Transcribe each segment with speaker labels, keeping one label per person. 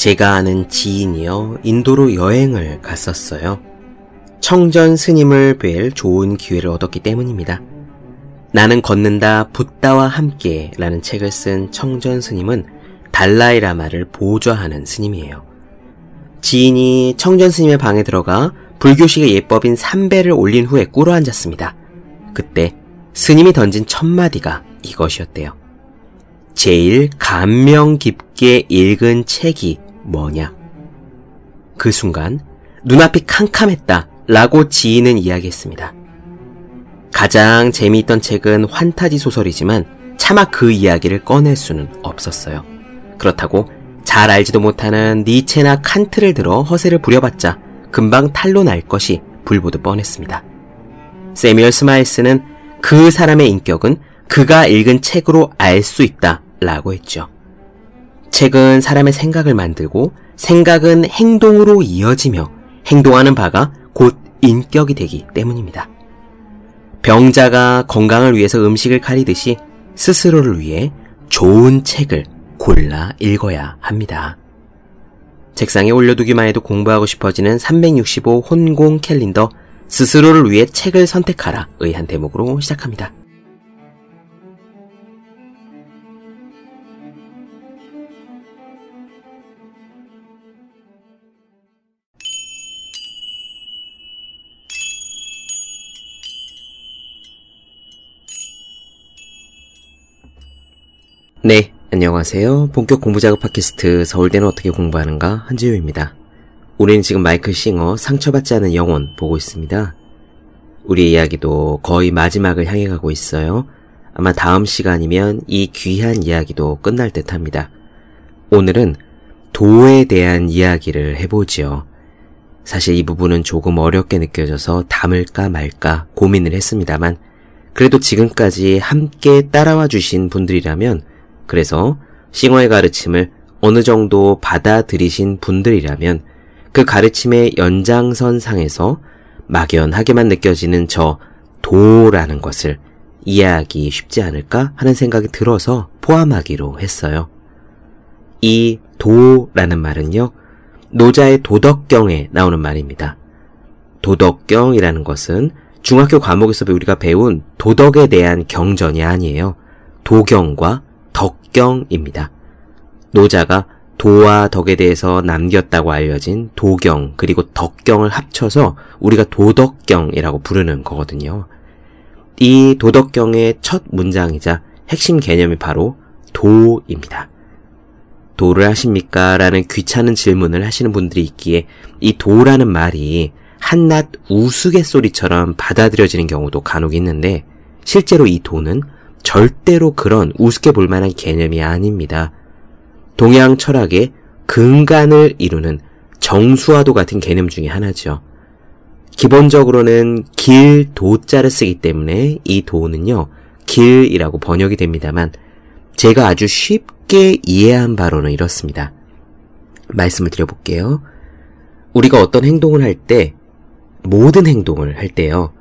Speaker 1: 제가 아는 지인이요, 인도로 여행을 갔었어요. 청전 스님을 뵐 좋은 기회를 얻었기 때문입니다. 나는 걷는다 붓다와 함께 라는 책을 쓴 청전 스님은 달라이라마를 보좌하는 스님이에요. 지인이 청전 스님의 방에 들어가 불교식의 예법인 삼배를 올린 후에 꿇어 앉았습니다. 그때 스님이 던진 첫 마디가 이것이었대요. 제일 감명 깊게 읽은 책이 뭐냐? 그 순간 눈앞이 캄캄했다 라고 지인은 이야기했습니다. 가장 재미있던 책은 환타지 소설이지만 차마 그 이야기를 꺼낼 수는 없었어요. 그렇다고 잘 알지도 못하는 니체나 칸트를 들어 허세를 부려봤자 금방 탄로 날 것이 불보듯 뻔했습니다. 새뮤얼 스마일스는 그 사람의 인격은 그가 읽은 책으로 알 수 있다 라고 했죠. 책은 사람의 생각을 만들고 생각은 행동으로 이어지며 행동하는 바가 곧 인격이 되기 때문입니다. 병자가 건강을 위해서 음식을 가리듯이 스스로를 위해 좋은 책을 골라 읽어야 합니다. 책상에 올려두기만 해도 공부하고 싶어지는 365 혼공 캘린더 스스로를 위해 책을 선택하라 의 한 대목으로 시작합니다. 네, 안녕하세요. 본격 공부작업 팟캐스트 서울대는 어떻게 공부하는가 한지우입니다. 우리는 지금 마이클 싱어 상처받지 않은 영혼 보고 있습니다. 우리의 이야기도 거의 마지막을 향해 가고 있어요. 아마 다음 시간이면 이 귀한 이야기도 끝날 듯 합니다. 오늘은 도에 대한 이야기를 해보지요. 사실 이 부분은 조금 어렵게 느껴져서 담을까 말까 고민을 했습니다만, 그래도 지금까지 함께 따라와 주신 분들이라면 그래서 싱어의 가르침을 어느 정도 받아들이신 분들이라면 그 가르침의 연장선 상에서 막연하게만 느껴지는 저 도라는 것을 이해하기 쉽지 않을까 하는 생각이 들어서 포함하기로 했어요. 이 도라는 말은요, 노자의 도덕경에 나오는 말입니다. 도덕경이라는 것은 중학교 과목에서 우리가 배운 도덕에 대한 경전이 아니에요. 도경과 덕경입니다. 노자가 도와 덕에 대해서 남겼다고 알려진 도경 그리고 덕경을 합쳐서 우리가 도덕경이라고 부르는 거거든요. 이 도덕경의 첫 문장이자 핵심 개념이 바로 도입니다. 도를 하십니까? 라는 귀찮은 질문을 하시는 분들이 있기에 이 도라는 말이 한낱 우스갯소리처럼 받아들여지는 경우도 간혹 있는데 실제로 이 도는 절대로 그런 우습게 볼 만한 개념이 아닙니다. 동양 철학의 근간을 이루는 정수화도 같은 개념 중의 하나죠. 기본적으로는 길, 도자를 쓰기 때문에 이 도는요, 길이라고 번역이 됩니다만, 제가 아주 쉽게 이해한 바로는 이렇습니다. 말씀을 드려볼게요. 우리가 어떤 행동을 할 때, 모든 행동을 할 때요,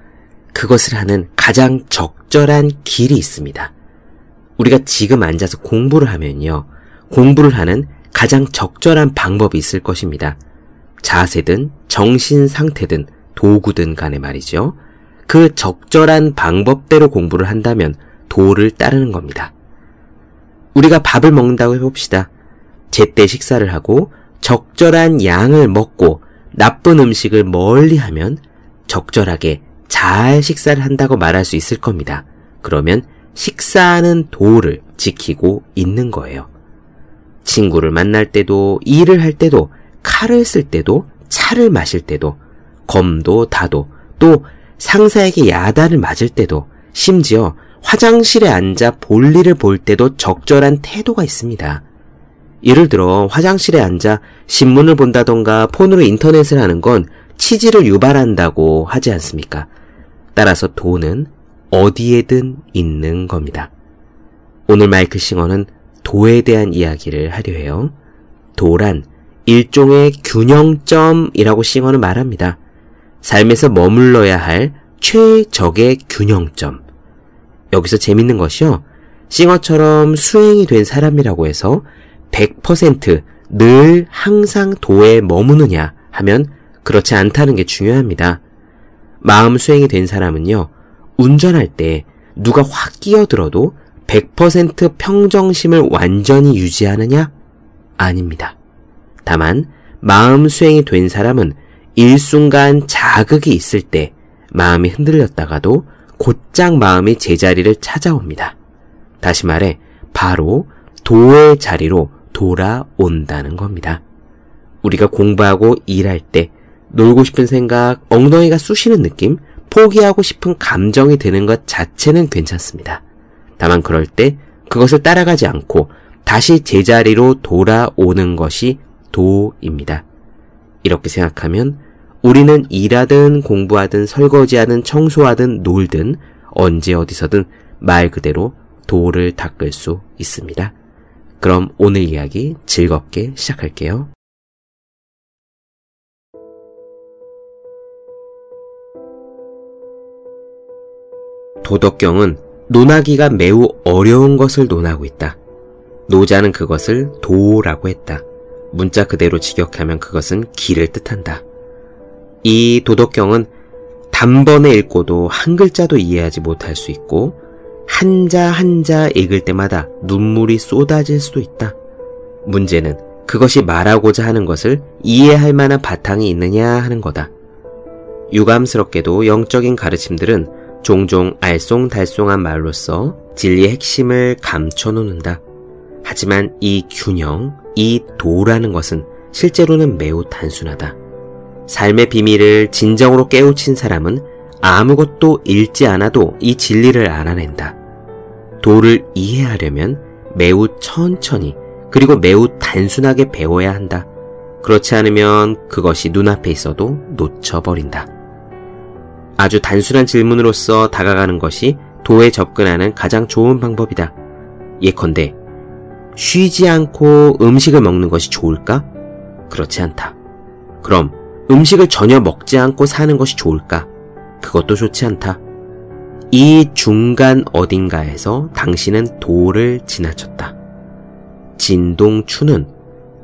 Speaker 1: 그것을 하는 가장 적절한 길이 있습니다. 우리가 지금 앉아서 공부를 하면요. 공부를 하는 가장 적절한 방법이 있을 것입니다. 자세든 정신 상태든 도구든 간에 말이죠. 그 적절한 방법대로 공부를 한다면 도를 따르는 겁니다. 우리가 밥을 먹는다고 해봅시다. 제때 식사를 하고 적절한 양을 먹고 나쁜 음식을 멀리 하면 적절하게 잘 식사를 한다고 말할 수 있을 겁니다. 그러면 식사하는 도를 지키고 있는 거예요. 친구를 만날 때도, 일을 할 때도, 칼을 쓸 때도, 차를 마실 때도, 검도 다도, 또 상사에게 야단을 맞을 때도, 심지어 화장실에 앉아 볼일을 볼 때도 적절한 태도가 있습니다. 예를 들어 화장실에 앉아 신문을 본다던가 폰으로 인터넷을 하는 건 치질을 유발한다고 하지 않습니까? 따라서 도는 어디에든 있는 겁니다. 오늘 마이클 싱어는 도에 대한 이야기를 하려 해요. 도란 일종의 균형점이라고 싱어는 말합니다. 삶에서 머물러야 할 최적의 균형점. 여기서 재밌는 것이요. 싱어처럼 수행이 된 사람이라고 해서 100%늘 항상 도에 머무느냐 하면 그렇지 않다는 게 중요합니다. 마음 수행이 된 사람은요, 운전할 때 누가 확 끼어들어도 100% 평정심을 완전히 유지하느냐? 아닙니다. 다만, 마음 수행이 된 사람은 일순간 자극이 있을 때 마음이 흔들렸다가도 곧장 마음이 제자리를 찾아옵니다. 다시 말해, 바로 도의 자리로 돌아온다는 겁니다. 우리가 공부하고 일할 때 놀고 싶은 생각, 엉덩이가 쑤시는 느낌, 포기하고 싶은 감정이 드는 것 자체는 괜찮습니다. 다만 그럴 때 그것을 따라가지 않고 다시 제자리로 돌아오는 것이 도입니다. 이렇게 생각하면 우리는 일하든 공부하든 설거지하든 청소하든 놀든 언제 어디서든 말 그대로 도를 닦을 수 있습니다. 그럼 오늘 이야기 즐겁게 시작할게요. 도덕경은 논하기가 매우 어려운 것을 논하고 있다. 노자는 그것을 도라고 했다. 문자 그대로 직역하면 그것은 길을 뜻한다. 이 도덕경은 단번에 읽고도 한 글자도 이해하지 못할 수 있고 한자 한자 읽을 때마다 눈물이 쏟아질 수도 있다. 문제는 그것이 말하고자 하는 것을 이해할 만한 바탕이 있느냐 하는 거다. 유감스럽게도 영적인 가르침들은 종종 알쏭달쏭한 말로써 진리의 핵심을 감춰놓는다. 하지만 이 균형, 이 도라는 것은 실제로는 매우 단순하다. 삶의 비밀을 진정으로 깨우친 사람은 아무것도 읽지 않아도 이 진리를 알아낸다. 도를 이해하려면 매우 천천히 그리고 매우 단순하게 배워야 한다. 그렇지 않으면 그것이 눈앞에 있어도 놓쳐버린다. 아주 단순한 질문으로서 다가가는 것이 도에 접근하는 가장 좋은 방법이다. 예컨대, 쉬지 않고 음식을 먹는 것이 좋을까? 그렇지 않다. 그럼 음식을 전혀 먹지 않고 사는 것이 좋을까? 그것도 좋지 않다. 이 중간 어딘가에서 당신은 도를 지나쳤다. 진동추는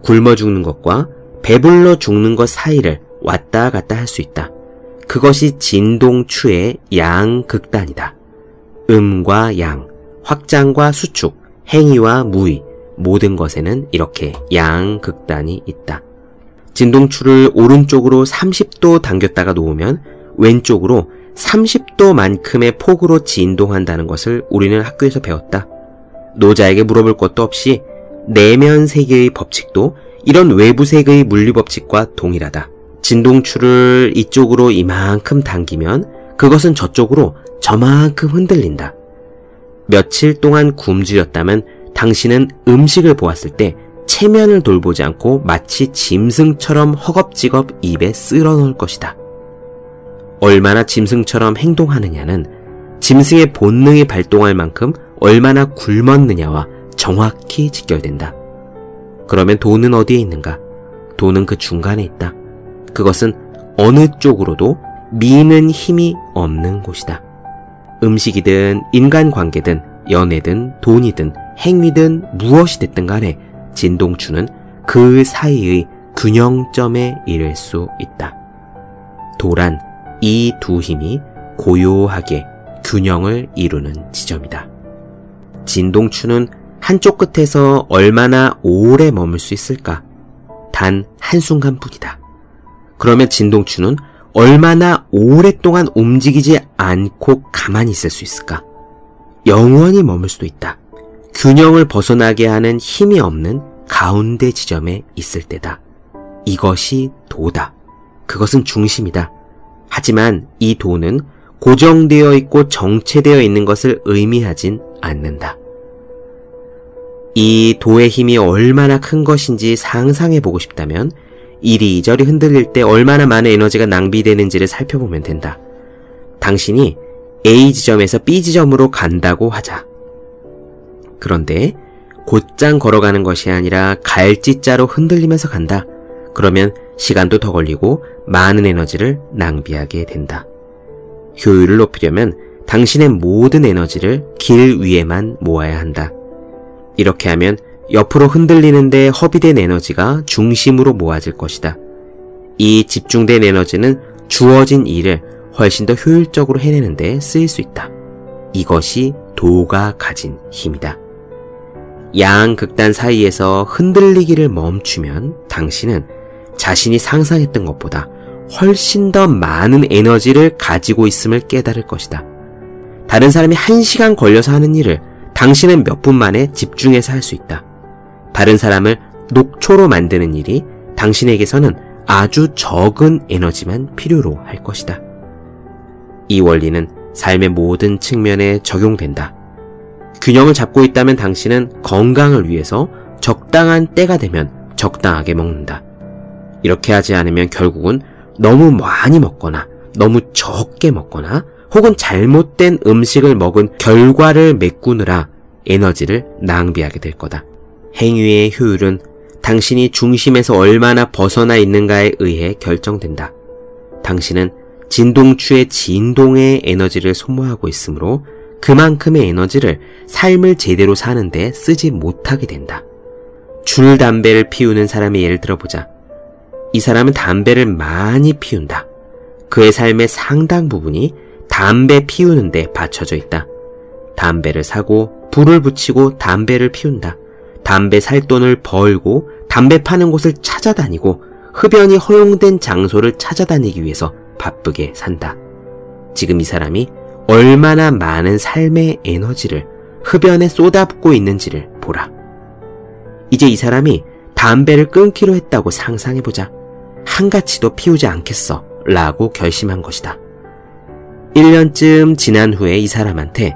Speaker 1: 굶어 죽는 것과 배불러 죽는 것 사이를 왔다 갔다 할 수 있다. 그것이 진동추의 양극단이다. 음과 양, 확장과 수축, 행위와 무의, 모든 것에는 이렇게 양극단이 있다. 진동추를 오른쪽으로 30도 당겼다가 놓으면 왼쪽으로 30도만큼의 폭으로 진동한다는 것을 우리는 학교에서 배웠다. 노자에게 물어볼 것도 없이 내면 세계의 법칙도 이런 외부 세계의 물리 법칙과 동일하다. 진동추를 이쪽으로 이만큼 당기면 그것은 저쪽으로 저만큼 흔들린다. 며칠 동안 굶주렸다면 당신은 음식을 보았을 때 체면을 돌보지 않고 마치 짐승처럼 허겁지겁 입에 쓸어 넣을 것이다. 얼마나 짐승처럼 행동하느냐는 짐승의 본능이 발동할 만큼 얼마나 굶었느냐와 정확히 직결된다. 그러면 돈은 어디에 있는가? 돈은 그 중간에 있다. 그것은 어느 쪽으로도 미는 힘이 없는 곳이다. 음식이든 인간관계든 연애든 돈이든 행위든 무엇이 됐든 간에 진동추는 그 사이의 균형점에 이를 수 있다. 도란 이 두 힘이 고요하게 균형을 이루는 지점이다. 진동추는 한쪽 끝에서 얼마나 오래 머물 수 있을까? 단 한순간뿐이다. 그러면 진동추는 얼마나 오랫동안 움직이지 않고 가만히 있을 수 있을까? 영원히 머물 수도 있다. 균형을 벗어나게 하는 힘이 없는 가운데 지점에 있을 때다. 이것이 도다. 그것은 중심이다. 하지만 이 도는 고정되어 있고 정체되어 있는 것을 의미하진 않는다. 이 도의 힘이 얼마나 큰 것인지 상상해 보고 싶다면 이리저리 흔들릴 때 얼마나 많은 에너지가 낭비되는지를 살펴보면 된다. 당신이 A 지점에서 B 지점으로 간다고 하자. 그런데 곧장 걸어가는 것이 아니라 갈지자로 흔들리면서 간다. 그러면 시간도 더 걸리고 많은 에너지를 낭비하게 된다. 효율을 높이려면 당신의 모든 에너지를 길 위에만 모아야 한다. 이렇게 하면 옆으로 흔들리는데 허비된 에너지가 중심으로 모아질 것이다. 이 집중된 에너지는 주어진 일을 훨씬 더 효율적으로 해내는데 쓰일 수 있다. 이것이 도가 가진 힘이다. 양 극단 사이에서 흔들리기를 멈추면 당신은 자신이 상상했던 것보다 훨씬 더 많은 에너지를 가지고 있음을 깨달을 것이다. 다른 사람이 한 시간 걸려서 하는 일을 당신은 몇 분 만에 집중해서 할 수 있다. 다른 사람을 녹초로 만드는 일이 당신에게서는 아주 적은 에너지만 필요로 할 것이다. 이 원리는 삶의 모든 측면에 적용된다. 균형을 잡고 있다면 당신은 건강을 위해서 적당한 때가 되면 적당하게 먹는다. 이렇게 하지 않으면 결국은 너무 많이 먹거나 너무 적게 먹거나 혹은 잘못된 음식을 먹은 결과를 메꾸느라 에너지를 낭비하게 될 거다. 행위의 효율은 당신이 중심에서 얼마나 벗어나 있는가에 의해 결정된다. 당신은 진동추의 진동의 에너지를 소모하고 있으므로 그만큼의 에너지를 삶을 제대로 사는데 쓰지 못하게 된다. 줄 담배를 피우는 사람의 예를 들어보자. 이 사람은 담배를 많이 피운다. 그의 삶의 상당 부분이 담배 피우는데 받쳐져 있다. 담배를 사고 불을 붙이고 담배를 피운다. 담배 살 돈을 벌고 담배 파는 곳을 찾아다니고 흡연이 허용된 장소를 찾아다니기 위해서 바쁘게 산다. 지금 이 사람이 얼마나 많은 삶의 에너지를 흡연에 쏟아붓고 있는지를 보라. 이제 이 사람이 담배를 끊기로 했다고 상상해보자. 한가치도 피우지 않겠어. 라고 결심한 것이다. 1년쯤 지난 후에 이 사람한테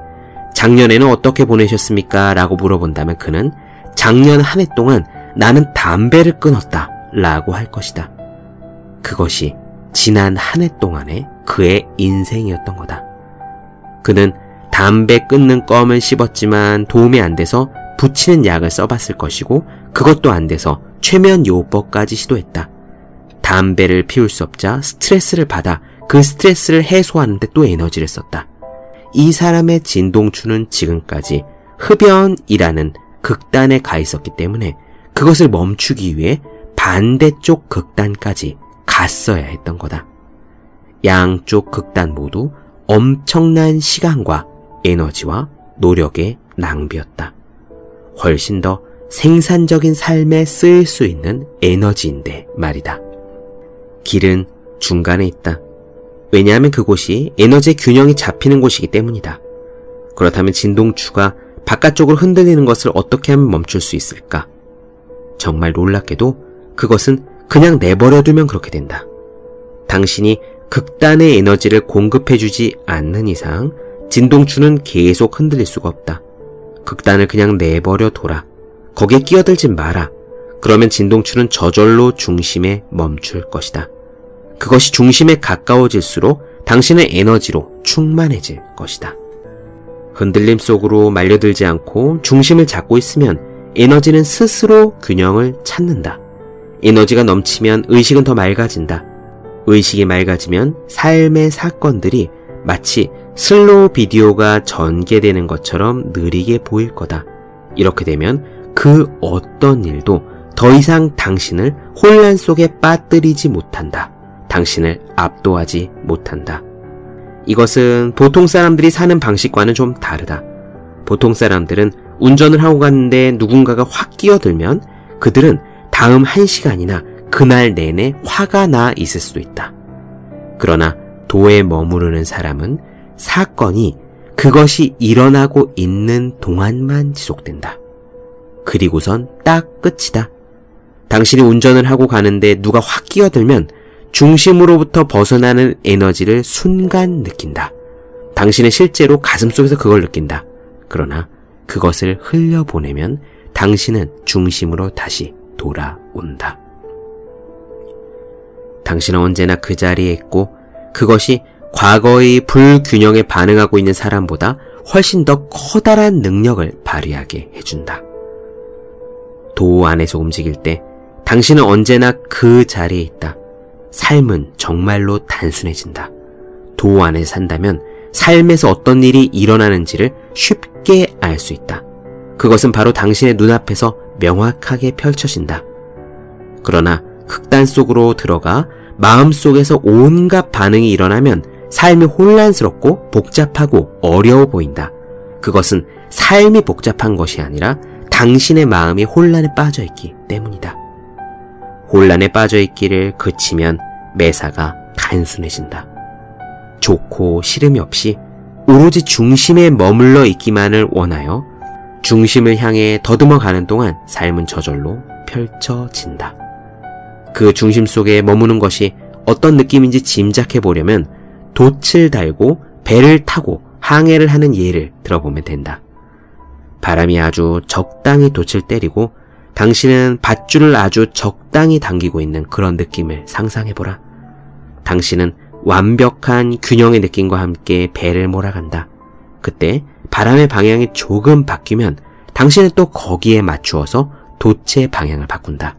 Speaker 1: 작년에는 어떻게 보내셨습니까? 라고 물어본다면 그는 작년 한 해 동안 나는 담배를 끊었다. 라고 할 것이다. 그것이 지난 한 해 동안의 그의 인생이었던 거다. 그는 담배 끊는 껌을 씹었지만 도움이 안 돼서 붙이는 약을 써봤을 것이고 그것도 안 돼서 최면 요법까지 시도했다. 담배를 피울 수 없자 스트레스를 받아 그 스트레스를 해소하는데 또 에너지를 썼다. 이 사람의 진동추는 지금까지 흡연이라는 극단에 가 있었기 때문에 그것을 멈추기 위해 반대쪽 극단까지 갔어야 했던 거다. 양쪽 극단 모두 엄청난 시간과 에너지와 노력의 낭비였다. 훨씬 더 생산적인 삶에 쓰일 수 있는 에너지인데 말이다. 길은 중간에 있다. 왜냐하면 그곳이 에너지 균형이 잡히는 곳이기 때문이다. 그렇다면 진동추가 바깥쪽으로 흔들리는 것을 어떻게 하면 멈출 수 있을까? 정말 놀랍게도 그것은 그냥 내버려두면 그렇게 된다. 당신이 극단의 에너지를 공급해주지 않는 이상 진동추는 계속 흔들릴 수가 없다. 극단을 그냥 내버려 둬라. 거기에 끼어들지 마라. 그러면 진동추는 저절로 중심에 멈출 것이다. 그것이 중심에 가까워질수록 당신의 에너지로 충만해질 것이다. 흔들림 속으로 말려들지 않고 중심을 잡고 있으면 에너지는 스스로 균형을 찾는다. 에너지가 넘치면 의식은 더 맑아진다. 의식이 맑아지면 삶의 사건들이 마치 슬로우 비디오가 전개되는 것처럼 느리게 보일 거다. 이렇게 되면 그 어떤 일도 더 이상 당신을 혼란 속에 빠뜨리지 못한다. 당신을 압도하지 못한다. 이것은 보통 사람들이 사는 방식과는 좀 다르다. 보통 사람들은 운전을 하고 갔는데 누군가가 확 끼어들면 그들은 다음 한 시간이나 그날 내내 화가 나 있을 수도 있다. 그러나 도에 머무르는 사람은 사건이 그것이 일어나고 있는 동안만 지속된다. 그리고선 딱 끝이다. 당신이 운전을 하고 가는데 누가 확 끼어들면 중심으로부터 벗어나는 에너지를 순간 느낀다. 당신은 실제로 가슴 속에서 그걸 느낀다. 그러나 그것을 흘려보내면 당신은 중심으로 다시 돌아온다. 당신은 언제나 그 자리에 있고 그것이 과거의 불균형에 반응하고 있는 사람보다 훨씬 더 커다란 능력을 발휘하게 해준다. 도 안에서 움직일 때 당신은 언제나 그 자리에 있다. 삶은 정말로 단순해진다. 도 안에 산다면 삶에서 어떤 일이 일어나는지를 쉽게 알 수 있다. 그것은 바로 당신의 눈앞에서 명확하게 펼쳐진다. 그러나 극단 속으로 들어가 마음 속에서 온갖 반응이 일어나면 삶이 혼란스럽고 복잡하고 어려워 보인다. 그것은 삶이 복잡한 것이 아니라 당신의 마음이 혼란에 빠져 있기 때문이다. 혼란에 빠져 있기를 그치면 매사가 단순해진다. 좋고 싫음이 없이 오로지 중심에 머물러 있기만을 원하여 중심을 향해 더듬어 가는 동안 삶은 저절로 펼쳐진다. 그 중심 속에 머무는 것이 어떤 느낌인지 짐작해 보려면 돛을 달고 배를 타고 항해를 하는 예를 들어보면 된다. 바람이 아주 적당히 돛을 때리고 당신은 밧줄을 아주 적당히 당기고 있는 그런 느낌을 상상해보라. 당신은 완벽한 균형의 느낌과 함께 배를 몰아간다. 그때 바람의 방향이 조금 바뀌면 당신은 또 거기에 맞추어서 돛의 방향을 바꾼다.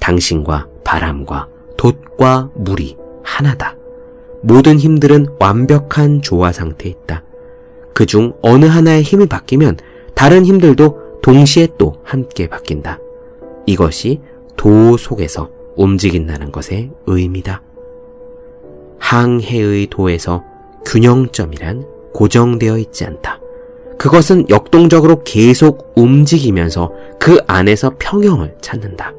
Speaker 1: 당신과 바람과 돛과 물이 하나다. 모든 힘들은 완벽한 조화 상태에 있다. 그중 어느 하나의 힘이 바뀌면 다른 힘들도 동시에 또 함께 바뀐다. 이것이 도 속에서 움직인다는 것의 의미다. 항해의 도에서 균형점이란 고정되어 있지 않다. 그것은 역동적으로 계속 움직이면서 그 안에서 평형을 찾는다.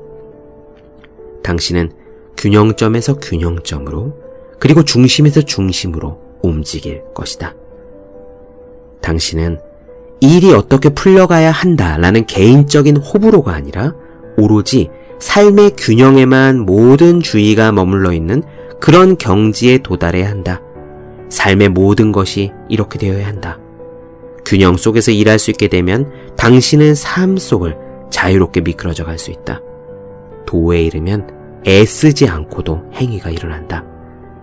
Speaker 1: 당신은 균형점에서 균형점으로 그리고 중심에서 중심으로 움직일 것이다. 당신은 일이 어떻게 풀려가야 한다라는 개인적인 호불호가 아니라 오로지 삶의 균형에만 모든 주의가 머물러 있는 그런 경지에 도달해야 한다. 삶의 모든 것이 이렇게 되어야 한다. 균형 속에서 일할 수 있게 되면 당신은 삶 속을 자유롭게 미끄러져 갈 수 있다. 도에 이르면 애쓰지 않고도 행위가 일어난다.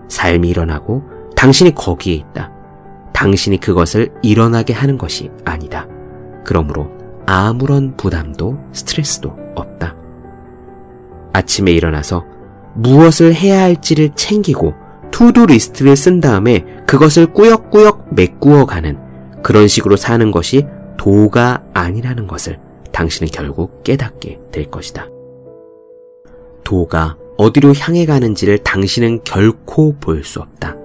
Speaker 1: 삶이 일어나고 당신이 거기에 있다. 당신이 그것을 일어나게 하는 것이 아니다. 그러므로 아무런 부담도 스트레스도 없다. 아침에 일어나서 무엇을 해야 할지를 챙기고 투두 리스트를 쓴 다음에 그것을 꾸역꾸역 메꾸어 가는 그런 식으로 사는 것이 도가 아니라는 것을 당신은 결국 깨닫게 될 것이다. 도가 어디로 향해 가는지를 당신은 결코 볼 수 없다.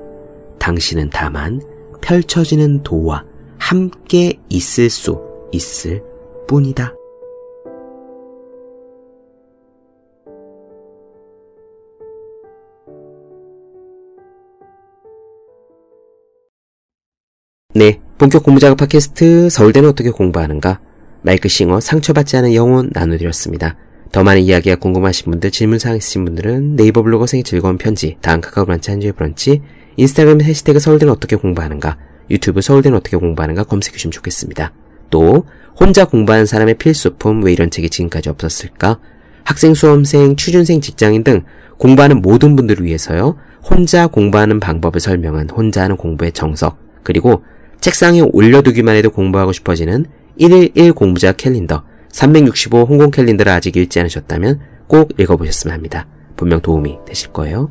Speaker 1: 당신은 다만 펼쳐지는 도와 함께 있을 수 있을 뿐이다. 네, 본격 공부작업 팟캐스트 서울대는 어떻게 공부하는가? 마이크 싱어 상처받지 않은 영혼 나눠드렸습니다. 더 많은 이야기가 궁금하신 분들, 질문사항 있으신 분들은 네이버 블로그 생의 즐거운 편지, 다음 카카오 브런치 한주의 브런치, 인스타그램 해시태그 서울대는 어떻게 공부하는가, 유튜브 서울대는 어떻게 공부하는가 검색해 주시면 좋겠습니다. 또 혼자 공부하는 사람의 필수품 왜 이런 책이 지금까지 없었을까? 학생, 수험생, 취준생, 직장인 등 공부하는 모든 분들을 위해서요. 혼자 공부하는 방법을 설명한 혼자 하는 공부의 정석 그리고 책상에 올려두기만 해도 공부하고 싶어지는 111 공부자 캘린더 365 홍콩 캘린더를 아직 읽지 않으셨다면 꼭 읽어보셨으면 합니다. 분명 도움이 되실 거예요.